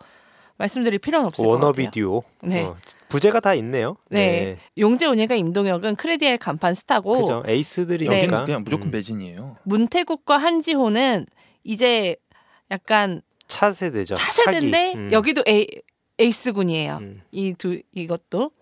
말씀드릴 필요는 없을 것 워너비 같아요. 듀오. 네. 어, 부제가 다 있네요. 네. 용재훈일과 임동혁은 크레디의 간판 스타고 그죠. 네. 에이스들이니까. 여기는 그냥 무조건 음. 매진이에요. 문태국과 한지호는 이제 약간 차세대죠. 차세대인데. 음. 여기도 에이, 에이스군이에요. 음. 이두 이것도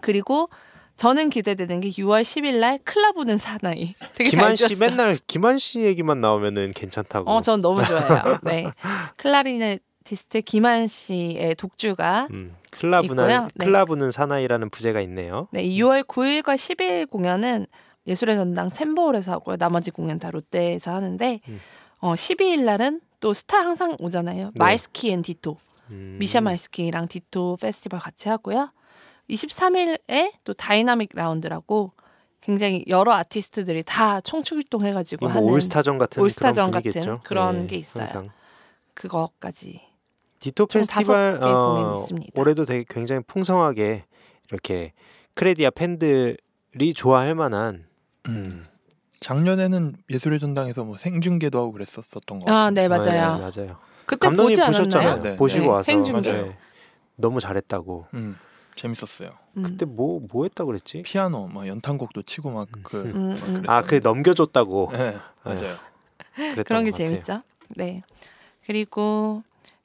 그리고 저는 기대되는 게 6월 10일 날 클라 부는 사나이. 되게 김한 잘 씨. 맨날 김한 씨 얘기만 나오면은 괜찮다고. 어, 전 너무 좋아해요. 네. 클라리네티스트 김한 씨의 독주가 음, 있고요. 네. 클라 부는 사나이라는 부제가 있네요. 네, 6월 9일과 10일 공연은 예술의 전당 챔버홀에서 하고요. 나머지 공연 다 롯데에서 하는데 음. 어, 12일 날은 또 스타 항상 오잖아요. 네. 마이스키 and 디토. 음, 미샤 마이스키랑 디토 페스티벌 같이 하고요. 23일에 또 Dynamic Round라고 굉장히 여러 아티스트들이 다 총출동해가지고 뭐 하는 올스타전 같은 올스타전 그런 같은 분위기겠죠. 그런 네, 게 있어요. 항상. 그거까지 디토 총 페스티벌 다섯 개 어. 올해도 되게 굉장히 풍성하게 이렇게 크레디아 팬들이 좋아할 만한 음. 작년에는 예술의 전당에서 뭐 생중계도 하고 그랬었었던 것 같아요. 아, 네 맞아요. 네, 맞아요. 그때 감독님 보지 않았나요? 보셨잖아요. 네. 보시고 네, 와서 생중계. 네. 너무 잘했다고. 음, 재밌었어요. 음. 그때 뭐뭐 했다 그랬지? 피아노 막 연탄곡도 치고 막그 음, 음. 아, 그 넘겨줬다고. 네, 맞아요. 그랬던 그런 게. 재밌죠. 네. 그리고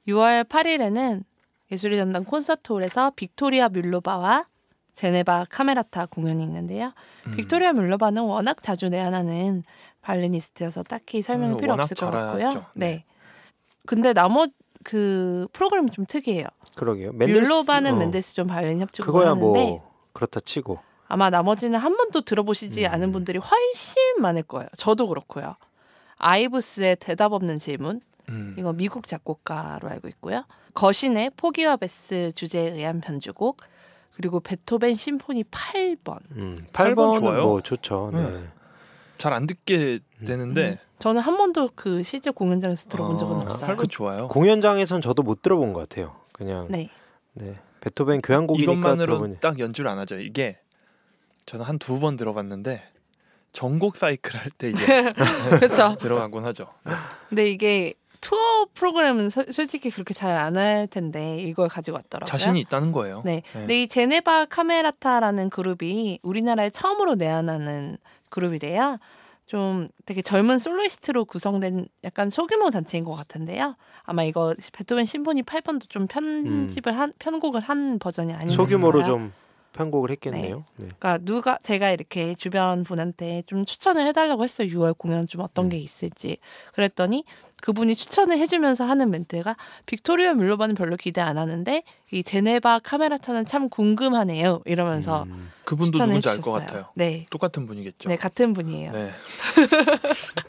6월 8일에는 예술의 전당 콘서트 홀에서 빅토리아 뮬로바와 제네바 카메라타 공연이 있는데요. 음. 빅토리아 뮬로바는 워낙 자주 내한하는 바이올리니스트여서 딱히 설명이 음, 필요 없을 것. 같고요. 네. 네. 근데 나머 그 프로그램이 좀 특이해요. 그러게요. 멘델스, 뮬로바는 어, 멘델스존 좀 바이올린 협주곡을 그거야 하는데 뭐 그렇다 치고. 아마 나머지는 한 번도 들어보시지 음. 않은 분들이 훨씬 많을 거예요. 저도 그렇고요. 아이브스의 대답 없는 질문 음. 이거 미국 작곡가로 알고 있고요. 거신의 포기와 베스 주제에 의한 편주곡 그리고 베토벤 심포니 8번. 음, 팔번 8번은 좋아요. 뭐 좋죠. 네. 네. 잘안 듣게 되는데 저는 한 번도 그 실제 공연장에서 들어본 적은 어, 없어요. 팔번 좋아요. 공연장에선 저도 못 들어본 것 같아요. 그냥 네. 네. 베토벤 교향곡이니까 이것만으로 들어보니 딱 연주를 안 하죠. 이게 저는 한 두 번 들어봤는데 전곡 사이클 할 때 이제 그렇죠. 들어가곤 하죠. 근데 이게 투어 프로그램은 서- 솔직히 그렇게 잘 안 할 텐데 이걸 가지고 왔더라고요. 자신이 있다는 거예요. 네. 근데 이 제네바 카메라타라는 그룹이 우리나라에 처음으로 내한하는 그룹이래요. 좀 되게 젊은 soloist로 구성된 약간 소규모 단체인 것 같은데요. 아마 이거 베토벤 심포니 8번도 좀 편집을 한 편곡을 한 버전이 아닌가 소규모로. 좀 편곡을 했겠네요. 네. 그러니까 누가 제가 이렇게 주변 분한테 좀 추천을 해달라고 했어요. 6월 공연 좀 어떤 게 있을지. 그랬더니 그분이 추천을 해주면서 하는 멘트가 빅토리아 뮬로바는 별로 기대 안 하는데 이 제네바 카메라타는 참 궁금하네요. 이러면서 음, 그분도 추천을 누군지 알 것. 같아요. 네, 똑같은 분이겠죠. 네 같은 분이에요. 네.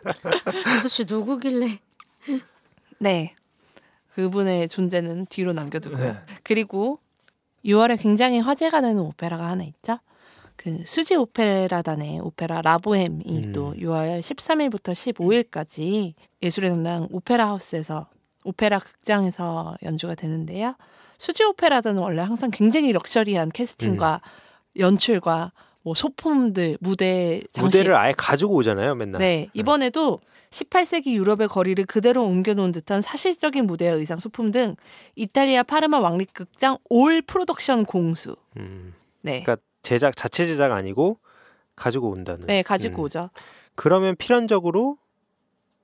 네. 도대체 누구길래? 그분의 존재는 뒤로 남겨두고요. 네. 그리고 6월에 굉장히 화제가 되는 오페라가 하나 있죠. 그 수지 오페라단의 오페라 라보엠이 음. 또 6월 13일부터 15일까지 예술의 전당 오페라 하우스에서 오페라 극장에서 연주가 되는데요. 수지 오페라단은 원래 항상 굉장히 럭셔리한 캐스팅과 연출과 뭐 소품들, 무대 장식 무대를 아예 가지고 오잖아요, 맨날. 네, 이번에도 18세기 유럽의 거리를 그대로 옮겨놓은 듯한 사실적인 무대와 의상 소품 등 이탈리아 파르마 왕립극장 all production 공수. 음, 네, 그러니까 제작 자체 제작 아니고 가지고 온다는. 네 가지고 음. 오죠. 그러면 필연적으로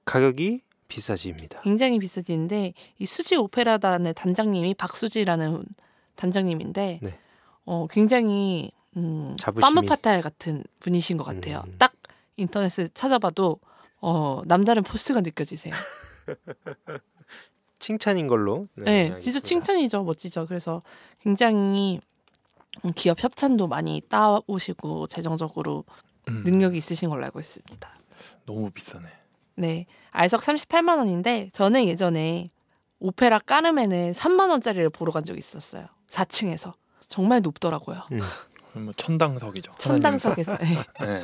가격이 비싸집니다. 굉장히 비싸지는데 이 수지 오페라단의 단장님이 박수지라는 단장님인데 네. 어 굉장히 음, 자부심이. 파무파탈 같은 분이신 것 같아요. 음. 딱 인터넷에 찾아봐도 어 남다른 포스가 느껴지세요. 칭찬인 걸로. 네, 진짜 알겠습니다. 칭찬이죠. 멋지죠. 그래서 굉장히 음, 기업 협찬도 많이 따오시고 재정적으로 음, 능력이 있으신 걸로 알고 있습니다. 너무 비싸네. 네, 알석 38만 원인데 저는 예전에 오페라 까르멘을 3만 원짜리를 보러 간 적이 있었어요. 4층에서 정말 높더라고요. 음. 뭐 천당석이죠. 천당석에서. 네.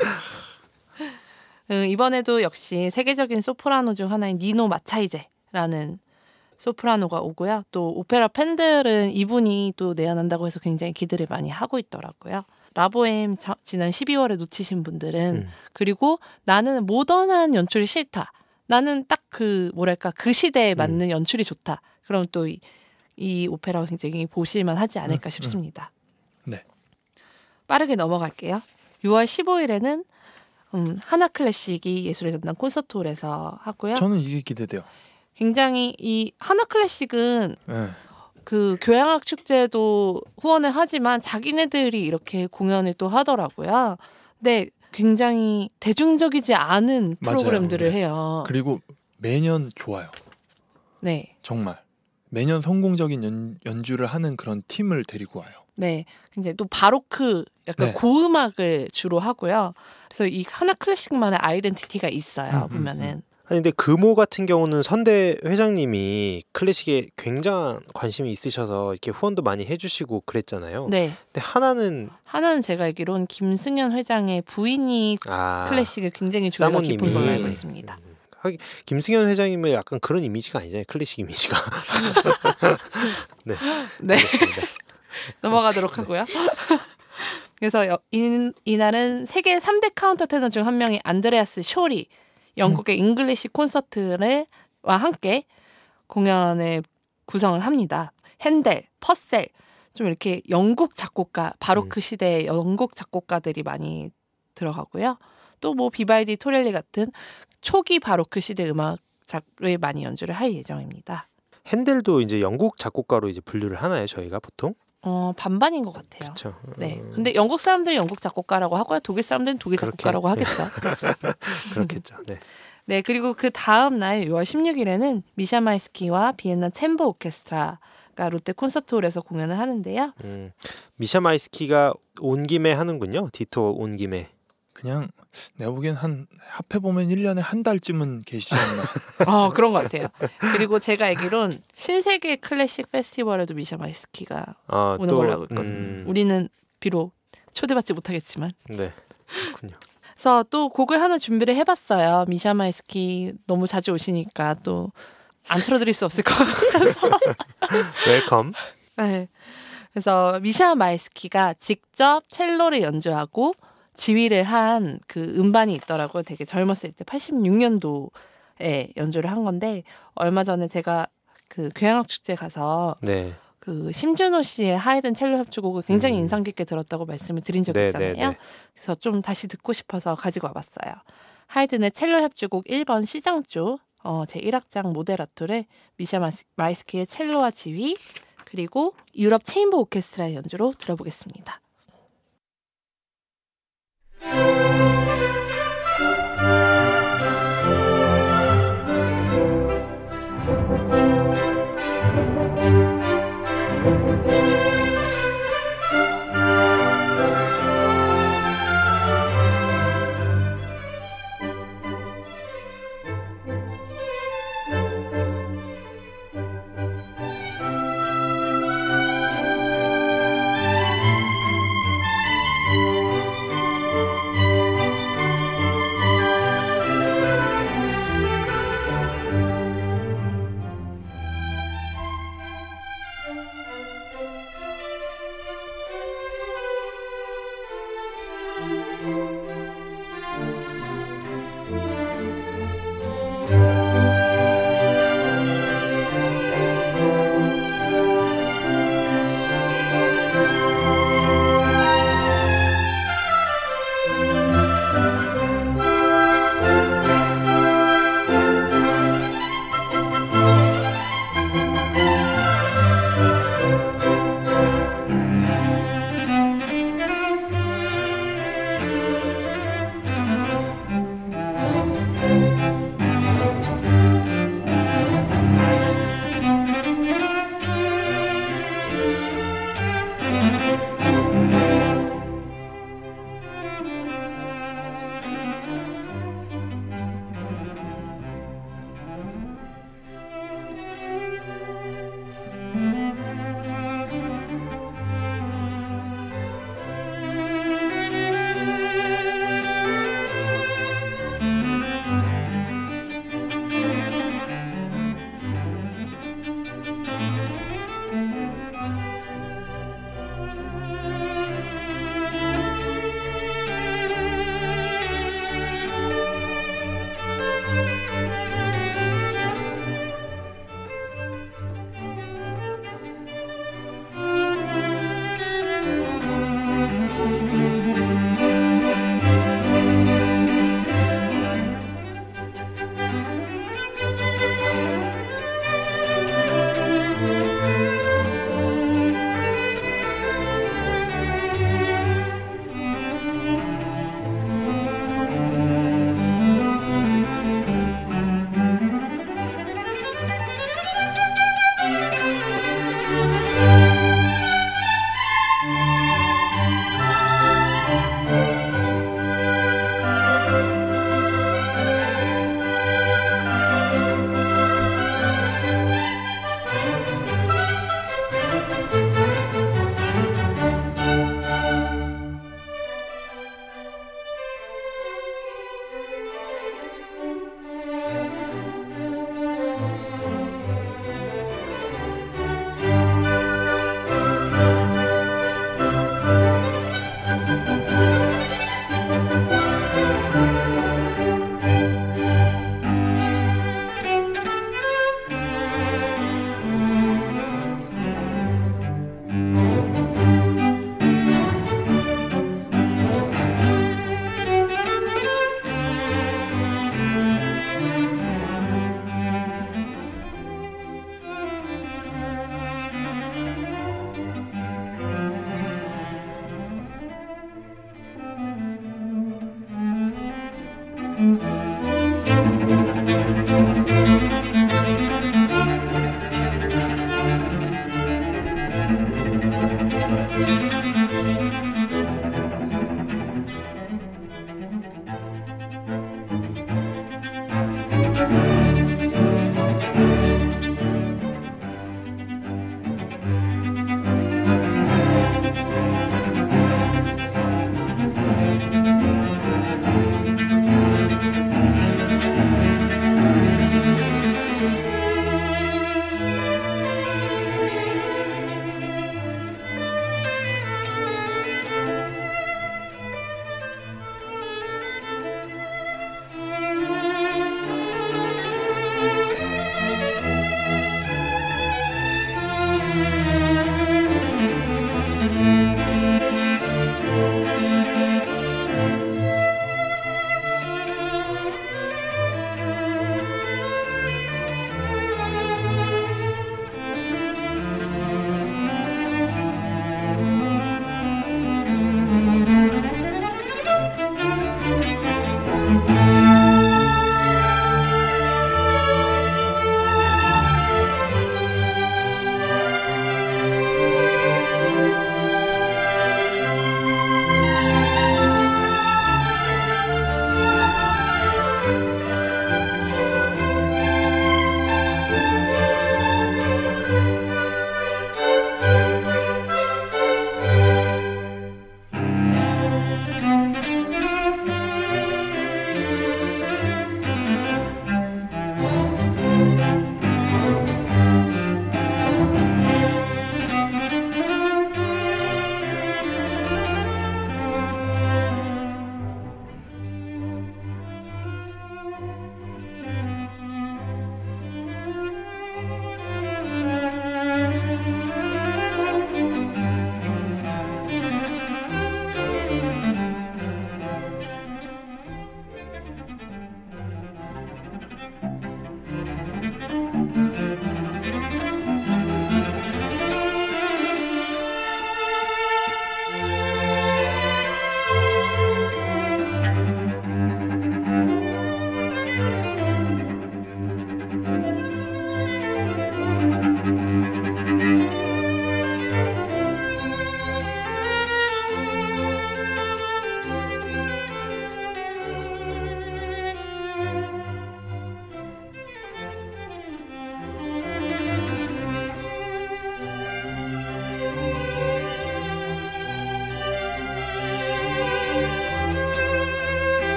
네. 음, 이번에도 역시 세계적인 소프라노 중 하나인 니노 마차이제라는 소프라노가 오고요. 또 오페라 팬들은 이분이 또 내한한다고 해서 굉장히 기대를 많이 하고 있더라고요. 라보엠 자- 지난 12월에 놓치신 분들은 음. 그리고 나는 모던한 연출이 싫다. 나는 딱 그 뭐랄까 그 시대에 맞는 연출이 좋다. 그럼 또이 이 오페라 굉장히 보실만 하지 않을까 음, 음. 싶습니다. 네. 빠르게 넘어갈게요. 6월 15일에는 음, 하나 클래식이 예술의 전당 콘서트홀에서 하고요. 저는 이게 기대돼요. 굉장히 이 하나 클래식은 네. 그 교향악 축제도 후원을 하지만 자기네들이 이렇게 공연을 또 하더라고요. 근데 굉장히 대중적이지 않은 맞아요. 프로그램들을 네. 해요. 그리고 매년 좋아요. 네. 정말 매년 성공적인 연, 연주를 하는 그런 팀을 데리고 와요. 네. 이제 또 바로크 약간 네. 고음악을 주로 하고요. 그래서 이 하나 클래식만의 아이덴티티가 있어요. 음, 음, 보면은 아니 근데 금호 같은 경우는 선대 회장님이 클래식에 굉장한 관심이 있으셔서 이렇게 후원도 많이 해주시고 그랬잖아요. 네. 근데 하나는 하나는 제가 알기로는 김승현 회장의 부인이 아 클래식에 굉장히 조예가 깊은. 걸로 알고 있습니다. 하긴 김승현 회장님은 약간 그런 이미지가 아니잖아요. 클래식 이미지가. 네. 네. 넘어가도록 하고요. 그래서 여- 이, 이날은 세계 3대 카운터 테너 중 한 명의 안드레아스 숄이 영국의 잉글리시 콘서트와 함께 공연을 구성을 합니다. 헨델, 퍼셀 좀 이렇게 영국 작곡가 바로크 시대의 영국 작곡가들이 많이 들어가고요. 또 뭐 비발디, 토렐리 같은 초기 바로크 시대 음악작을 많이 연주를 할 예정입니다. 헨델도 이제 영국 작곡가로 이제 분류를 하나요? 저희가 보통? 어 반반인 것 같아요. 그렇죠. 네. 근데 영국 사람들은 영국 작곡가라고 하고요. 독일 사람들은 독일 그렇게, 작곡가라고 네. 하겠죠. 그렇겠죠. 네. 네. 그리고 그 다음 날 6월 16일에는 미샤 마이스키와 비엔나 챔버 오케스트라가 롯데 콘서트홀에서 공연을 하는데요. 음, 미샤 마이스키가 온 김에 하는군요. 디토 온 김에. 그냥 내가 보기엔 한 합해 보면 1년에 한 달쯤은 계시지 않나. 어, 그런 것 같아요. 그리고 제가 알기론 신세계 클래식 페스티벌에도 미샤 마이스키가 아, 오는 또, 걸로 알고 있거든요. 음, 우리는 비록 초대받지 못하겠지만. 네. 그렇군요. 그래서 또 곡을 하나 준비를 해봤어요. 미샤 마이스키 너무 자주 오시니까 또 안 틀어드릴 수 없을 것 같아서. welcome. 네. 그래서 미샤 마이스키가 직접 첼로를 연주하고 지휘를 한 그 음반이 있더라고요. 되게 젊었을 때 86년도에 연주를 한 건데 얼마 전에 제가 그 교향악 축제 가서 네. 그 심준호 씨의 하이든 첼로 협주곡을 굉장히 음. 인상 깊게 들었다고 말씀을 드린 적이 네, 있잖아요. 네, 네. 그래서 좀 다시 듣고 싶어서 가지고 와봤어요. 하이든의 첼로 협주곡 1번 C장조 어, 제 1악장 모데라토를 미샤 마이스키의 첼로와 지휘 그리고 유럽 체인버 오케스트라의 연주로 들어보겠습니다. 저는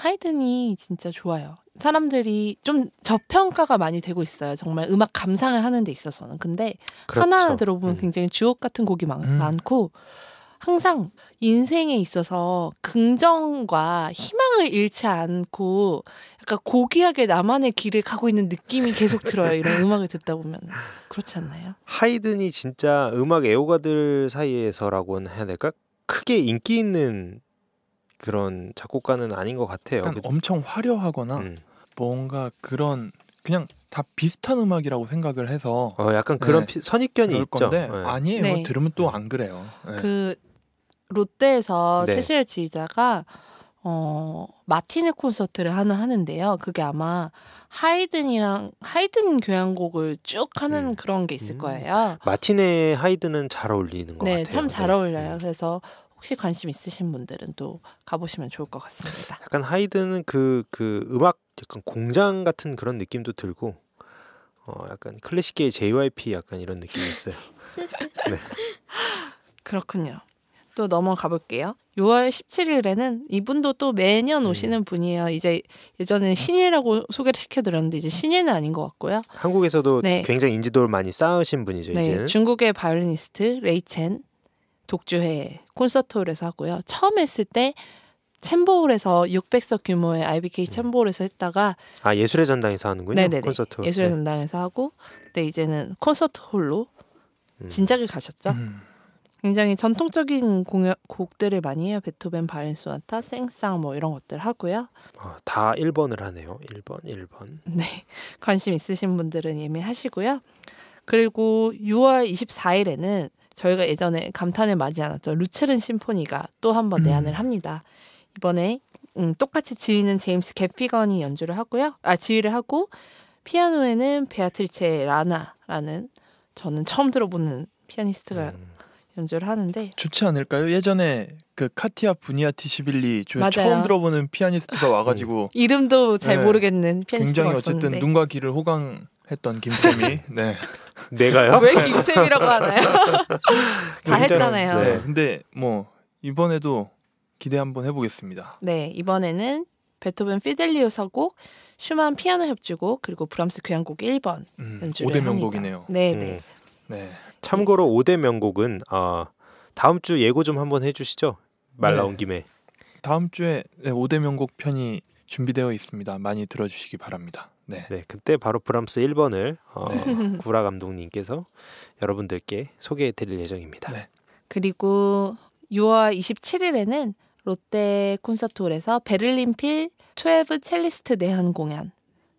하이든이 진짜 좋아요. 사람들이 좀 저평가가 많이 되고 있어요. 정말 음악 감상을 하는 데 있어서는. 근데 그렇죠. 하나하나 들어보면 음. 굉장히 주옥 같은 곡이 많, 음. 많고 항상 인생에 있어서 긍정과 희망을 잃지 않고 약간 고귀하게 나만의 길을 가고 있는 느낌이 계속 들어요. 이런 음악을 듣다 보면 그렇지 않나요? 하이든이 진짜 음악 애호가들 사이에서라고는 해야 될까? 크게 인기 있는 그런 작곡가는 아닌 것 같아요. 그- 엄청 화려하거나 음. 뭔가 그런 그냥 다 비슷한 음악이라고 생각을 해서 어, 약간 그런 네. 피- 선입견이 있죠. 건데 네. 아니에요. 네. 들으면 또 안 그래요. 네. 그 롯데에서 네. 최시열 지휘자가 어 마티네 콘서트를 하나 하는데요. 그게 아마 하이든이랑 하이든 교향곡을 쭉 하는 음. 그런 게 있을 음. 거예요. 마티네 하이든은 잘 어울리는 것 네, 같아요. 참잘 네. 어울려요. 음. 그래서 혹시 관심 있으신 분들은 또 가보시면 좋을 것 같습니다. 약간 하이든은 그, 그 음악 약간 공장 같은 그런 느낌도 들고 어, 약간 클래식계의 JYP 약간 이런 느낌이 있어요. 그렇군요. 또 넘어가 볼게요. 6월 17일에는 이분도 또 매년 음. 오시는 분이에요. 이제 예전에는 신예라고 소개를 시켜드렸는데 이제 신예는 아닌 것 같고요. 한국에서도 네. 굉장히 인지도를 많이 쌓으신 분이죠. 네, 이제는. 중국의 바이올리니스트 레이 첸 독주회 콘서트홀에서 하고요. 처음 했을 때 챔버홀에서 600석 규모의 IBK 챔버홀에서 했다가 아 예술의 전당에서 하는군요. 네네네. 콘서트. 예술의 네. 전당에서 하고 그때 이제는 콘서트홀로 음. 진작에 가셨죠. 음. 굉장히 전통적인 공연 곡들을 많이 해요. 베토벤 바이올린 소나타, 생상 뭐 이런 것들 하고요. 어, 다 1번을 하네요. 1번, 1번. 네. 관심 있으신 분들은 예매하시고요. 그리고 6월 24일에는 저희가 예전에 감탄을 맞이 않았던 루체른 심포니가 또 한번 음. 내한을 합니다. 이번에 음, 똑같이 지휘는 제임스 개피건이 연주를 하고요. 아 지휘를 하고 피아노에는 베아트리체 라나라는 저는 처음 들어보는 피아니스트가 음. 연주를 하는데 좋지 않을까요? 예전에 그 카티아 부니아티쉬빌리 저 맞아요. 처음 들어보는 피아니스트가 와가지고 이름도 잘 네. 모르겠는 피아니스트가 굉장히 어쨌든 있었는데 눈과 귀를 호강 했던 김쌤이 네. 내가요? 왜 김쌤이라고 하나요? 다 했잖아요. 네. 네. 근데 뭐 이번에도 기대 한번 해보겠습니다. 네, 이번에는 베토벤 피델리오 서곡, 슈만 피아노 협주곡, 그리고 브람스 교향곡 1번 음, 연주를 5대 합니다. 명곡이네요. 네, 음. 네. 네. 참고로 5대 명곡은 어, 다음 주 예고 좀 한번 해주시죠. 말 네. 나온 김에. 다음 주에 네, 5대 명곡 편이 준비되어 있습니다. 많이 들어주시기 바랍니다. 네. 네, 그때 바로 브람스 1번을 어, 네. 구라 감독님께서 여러분들께 소개해 드릴 예정입니다. 네. 그리고 6월 27일에는 롯데 콘서트홀에서 베를린 필 12 첼리스트 내한 공연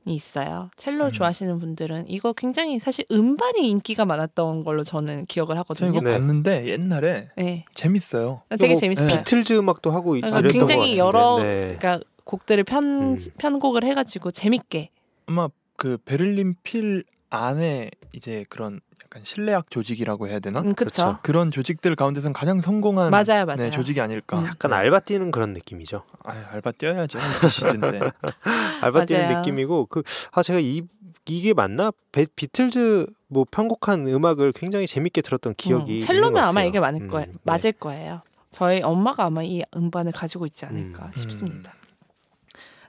이 있어요. 첼로 음. 좋아하시는 분들은 이거 굉장히 사실 음반이 인기가 많았던 걸로 저는 기억을 저 하거든요. 이거 네. 봤는데 옛날에 네. 재밌어요. 되게 뭐 재밌어요. 네. 비틀즈 음악도 하고 이- 그러니까 굉장히. 여러 네. 그러니까 곡들을 편 음. 편곡을 해가지고 재밌게 아마 그 베를린 필 안에 이제 그런 약간 실내악 조직이라고 해야 되나? 음. 그렇죠. 그런 조직들 가운데서는 가장 성공한 맞아요, 맞아요. 네, 조직이 아닐까. 음. 약간 알바 뛰는 그런 느낌이죠. 아, 알바 뛰어야죠 이 시즌 때. 알바 뛰는. 느낌이고 그 아 제가 이 이게 맞나? 베, 비틀즈 뭐 편곡한 음악을 굉장히 재밌게 들었던 기억이 음, 첼로면 것 아마. 이게 많을 음, 거예요. 네. 맞을 거예요. 저희 엄마가 아마 이 음반을 가지고 있지 않을까 음. 싶습니다.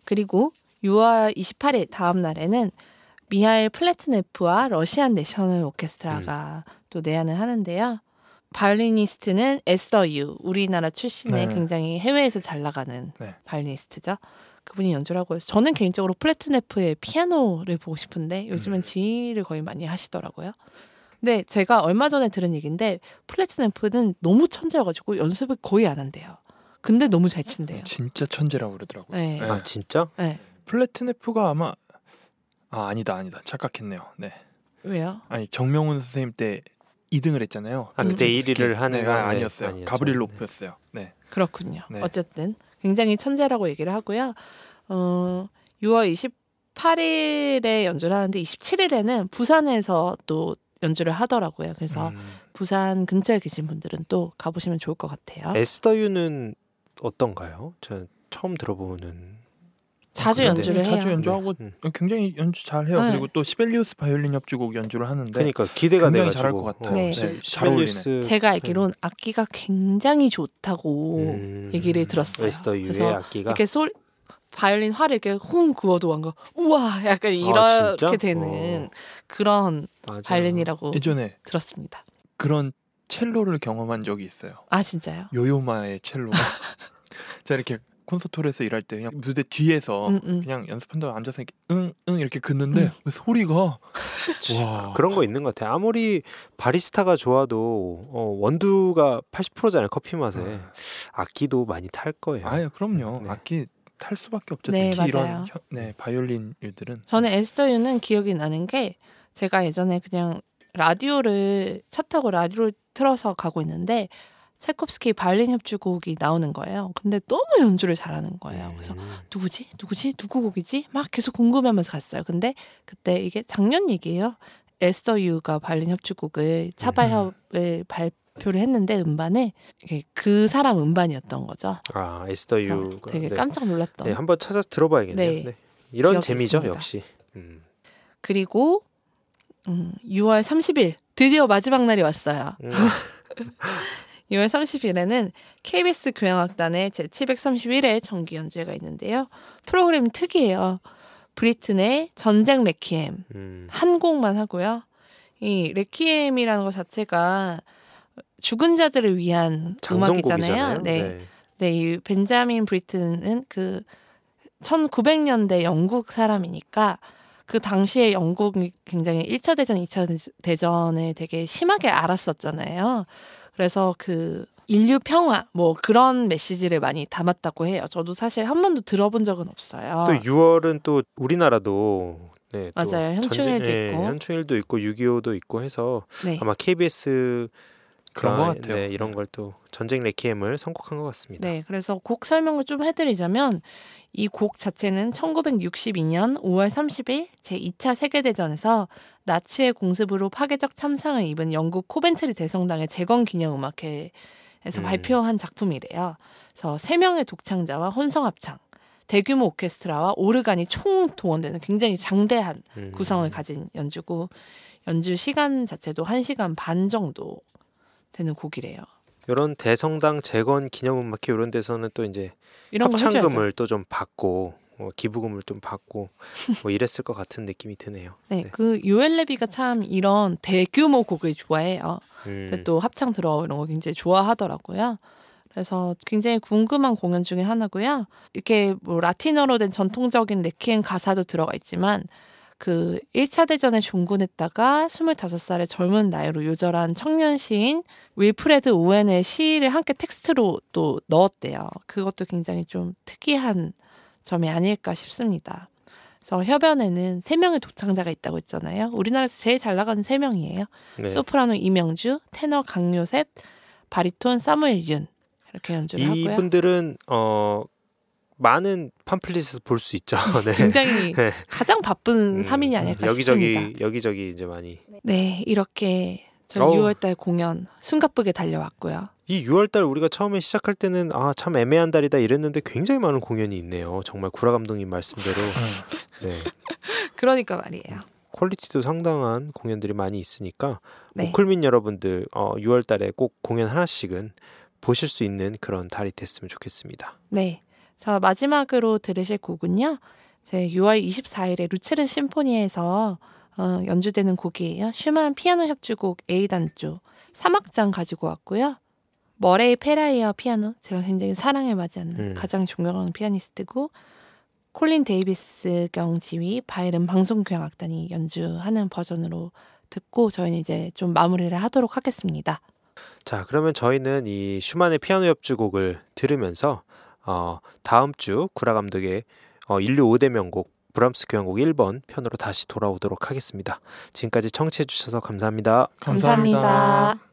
그리고 6월 28일 다음 날에는 미하일 플레트네프와 러시안 내셔널 오케스트라가 음. 또 내한을 하는데요. 바이올리니스트는 에스더 유, 우리나라 출신의 네. 굉장히 해외에서 잘 나가는 네. 바이올리니스트죠. 그분이 연주를 하고 있어요. 저는 개인적으로 플래트네프의 피아노를 보고 싶은데 요즘은 음. 지휘를 거의 많이 하시더라고요. 근데 제가 얼마 전에 들은 얘기인데 플래트네프는 너무 천재여가지고 연습을 거의 안 한대요. 근데 너무 잘 친대요. 진짜 천재라고 그러더라고요. 네. 네. 아 진짜? 네. 플래트네프가 아마 아 아니다 아니다 착각했네요. 네. 왜요? 아니 정명훈 선생님 때 2등을 했잖아요. 아 그때 음. 1위를 하는 네, 건 아, 네, 아니었어요. 아니었죠. 가브리엘 네. 로프였어요. 네. 그렇군요. 네. 어쨌든 굉장히 천재라고 얘기를 하고요. 어, 6월 28일에 연주를 하는데 27일에는 부산에서 또 연주를 하더라고요. 그래서 음. 부산 근처에 계신 분들은 또 가보시면 좋을 것 같아요. 에스더유는 어떤가요? 저 처음 들어보는 자주 네, 연주를 해요. 자주 연주하고 음. 굉장히 연주 잘 해요. 네. 그리고 또 시벨리우스 바이올린 협주곡 연주를 하는데 그러니까 기대가 굉장히 잘할 것 같아요. 네. 네, 잘 시벨리우스 제가 알기론 악기가 굉장히 좋다고 음, 얘기를 들었어요. 에스더유의 그래서 악기가 이렇게 솔 바이올린 활을 이렇게 훅 그어도 한거 우와 약간 아? 이렇게 되는 그런 맞아. 바이올린이라고 예전에 들었습니다. 그런 첼로를 경험한 적이 있어요. 아 진짜요? 요요마의 첼로 가 제가 이렇게 콘서트홀에서 일할 때 그냥 무대 뒤에서 음, 음. 그냥 연습한다고 앉아서 이렇게 응응 이렇게 긋는데 그 소리가 와 그런 거 있는 것 같아. 아무리 바리스타가 좋아도 어, 원두가 80%잖아요 커피 맛에 네. 악기도 많이 탈 거예요. 아예 그럼요 네. 악기 탈 수밖에 없죠 네, 특히 맞아요. 이런 혀- 네 바이올린류들은 저는 에스더유는 기억이 나는 게 제가 예전에 그냥 라디오를 차 타고 라디오를 틀어서 가고 있는데 차이콥스키 바이올린 협주곡이 나오는 거예요. 근데 너무 연주를 잘하는 거예요. 그래서 음. 누구지? 누구지? 누구 곡이지? 막 계속 궁금해하면서 갔어요. 근데 그때 이게 작년 얘기예요. 에스더 유가 바이올린 협주곡을 차바협을 발표를 했는데 음반에 그 사람 음반이었던 거죠. 아 그래서 에스더 유가 되게 네. 깜짝 놀랐던. 네, 한번 찾아서 들어봐야겠네요. 네. 네. 이런 재미죠 있습니다. 역시. 음. 그리고 음, 6월 30일 드디어 마지막 날이 왔어요. 음. 6월 30일에는 KBS 교향악단의 제731회 정기 연주회가 있는데요. 프로그램이 특이해요. 브리튼의 전쟁 레퀴엠 음. 한 곡만 하고요. 이 레퀴엠이라는 것 자체가 죽은 자들을 위한. 음악이잖아요. 네. 네, 이 벤자민 브리튼은 그 1900년대 영국 사람이니까 그 당시에 영국이 굉장히 1차 대전, 2차 대전에 되게 심하게 앓았었잖아요. 그래서 그 인류 평화 뭐 그런 메시지를 많이 담았다고 해요. 저도 사실 한 번도 들어본 적은 없어요. 또 6월은 또 우리나라도 네, 또 맞아요. 현충일도 전쟁- 있고. 현충일도 있고 6.25도 있고 해서 네. 아마 KBS 그런 것 같아요. 네, 이런 걸 또 전쟁 레퀴엠을 선곡한 것 같습니다. 네, 그래서 곡 설명을 좀 해드리자면 이 곡 자체는 1962년 5월 30일 제 2차 세계대전에서 나치의 공습으로 파괴적 참상을 입은 영국 코벤트리 대성당의 재건 기념 음악회에서 음. 발표한 작품이래요. 그래서 세 명의 독창자와 혼성 합창, 대규모 오케스트라와 오르간이 총 동원되는 굉장히 장대한 음. 구성을 가진 연주고 연주 시간 자체도 1시간 반 정도 되는 곡이래요. 이런 대성당 재건 기념 음악회 이런 데서는 또 이제 이런. 합창금을 또 좀 받고 뭐 기부금을 좀 받고 뭐 이랬을 것 같은 느낌이 드네요. 네, 네. 그 요엘 레비가 참 이런 대규모 곡을 좋아해요. 음. 근데 또 합창 들어 이런 거 굉장히 좋아하더라고요. 그래서 굉장히 궁금한 공연 중에 하나고요. 이렇게 뭐 라틴어로 된 전통적인 레퀴엠 가사도 들어가 있지만 그 1차 대전에 종군했다가 25살의 젊은 나이로 요절한 청년 시인 윌프레드 오웬의 시를 함께 텍스트로 또 넣었대요. 그것도 굉장히 좀 특이한 점이 아닐까 싶습니다. 그래서 협연에는 세 명의 독창자가 있다고 했잖아요. 우리나라에서 제일 잘 나가는 세 명이에요. 네. 소프라노 이명주, 테너 강요셉, 바리톤 사무엘 윤 이렇게 연주를 하고요. 이분들은 어 많은 팜플릿에서 볼 수 있죠. 네. 굉장히 네. 가장 바쁜 음, 3인이 아닐까 여기저기 싶습니다. 여기저기 이제 많이 네, 이렇게 저 어우. 6월달 공연 숨가쁘게 달려왔고요. 이 6월달 우리가 처음에 시작할 때는 아 참 애매한 달이다 이랬는데 굉장히 많은 공연이 있네요. 정말 구라 감독님 말씀대로 네. 그러니까 말이에요. quality도 상당한 공연들이 많이 있으니까 네. 오클민 여러분들 어, 6월달에 꼭 공연 하나씩은 보실 수 있는 그런 달이 됐으면 좋겠습니다. 네. 자, 마지막으로 들으실 곡은요. 제 6월 24일에 루체른 심포니에서 어, 연주되는 곡이에요. 슈만 피아노 협주곡 A단조 3악장 가지고 왔고요. 머레이 페라이어 피아노 제가 굉장히 사랑해 마지않는 음. 가장 존경하는 피아니스트고 콜린 데이비스 경 지휘 바이에른 방송교향악단이 연주하는 버전으로 듣고 저희는 이제 좀 마무리를 하도록 하겠습니다. 자, 그러면 저희는 이 슈만의 피아노 협주곡을 들으면서 어, 다음 주 구라 감독의 어, 인류 5대 명곡 브람스 교향곡 1번 편으로 다시 돌아오도록 하겠습니다. 지금까지 청취해 주셔서 감사합니다. 감사합니다.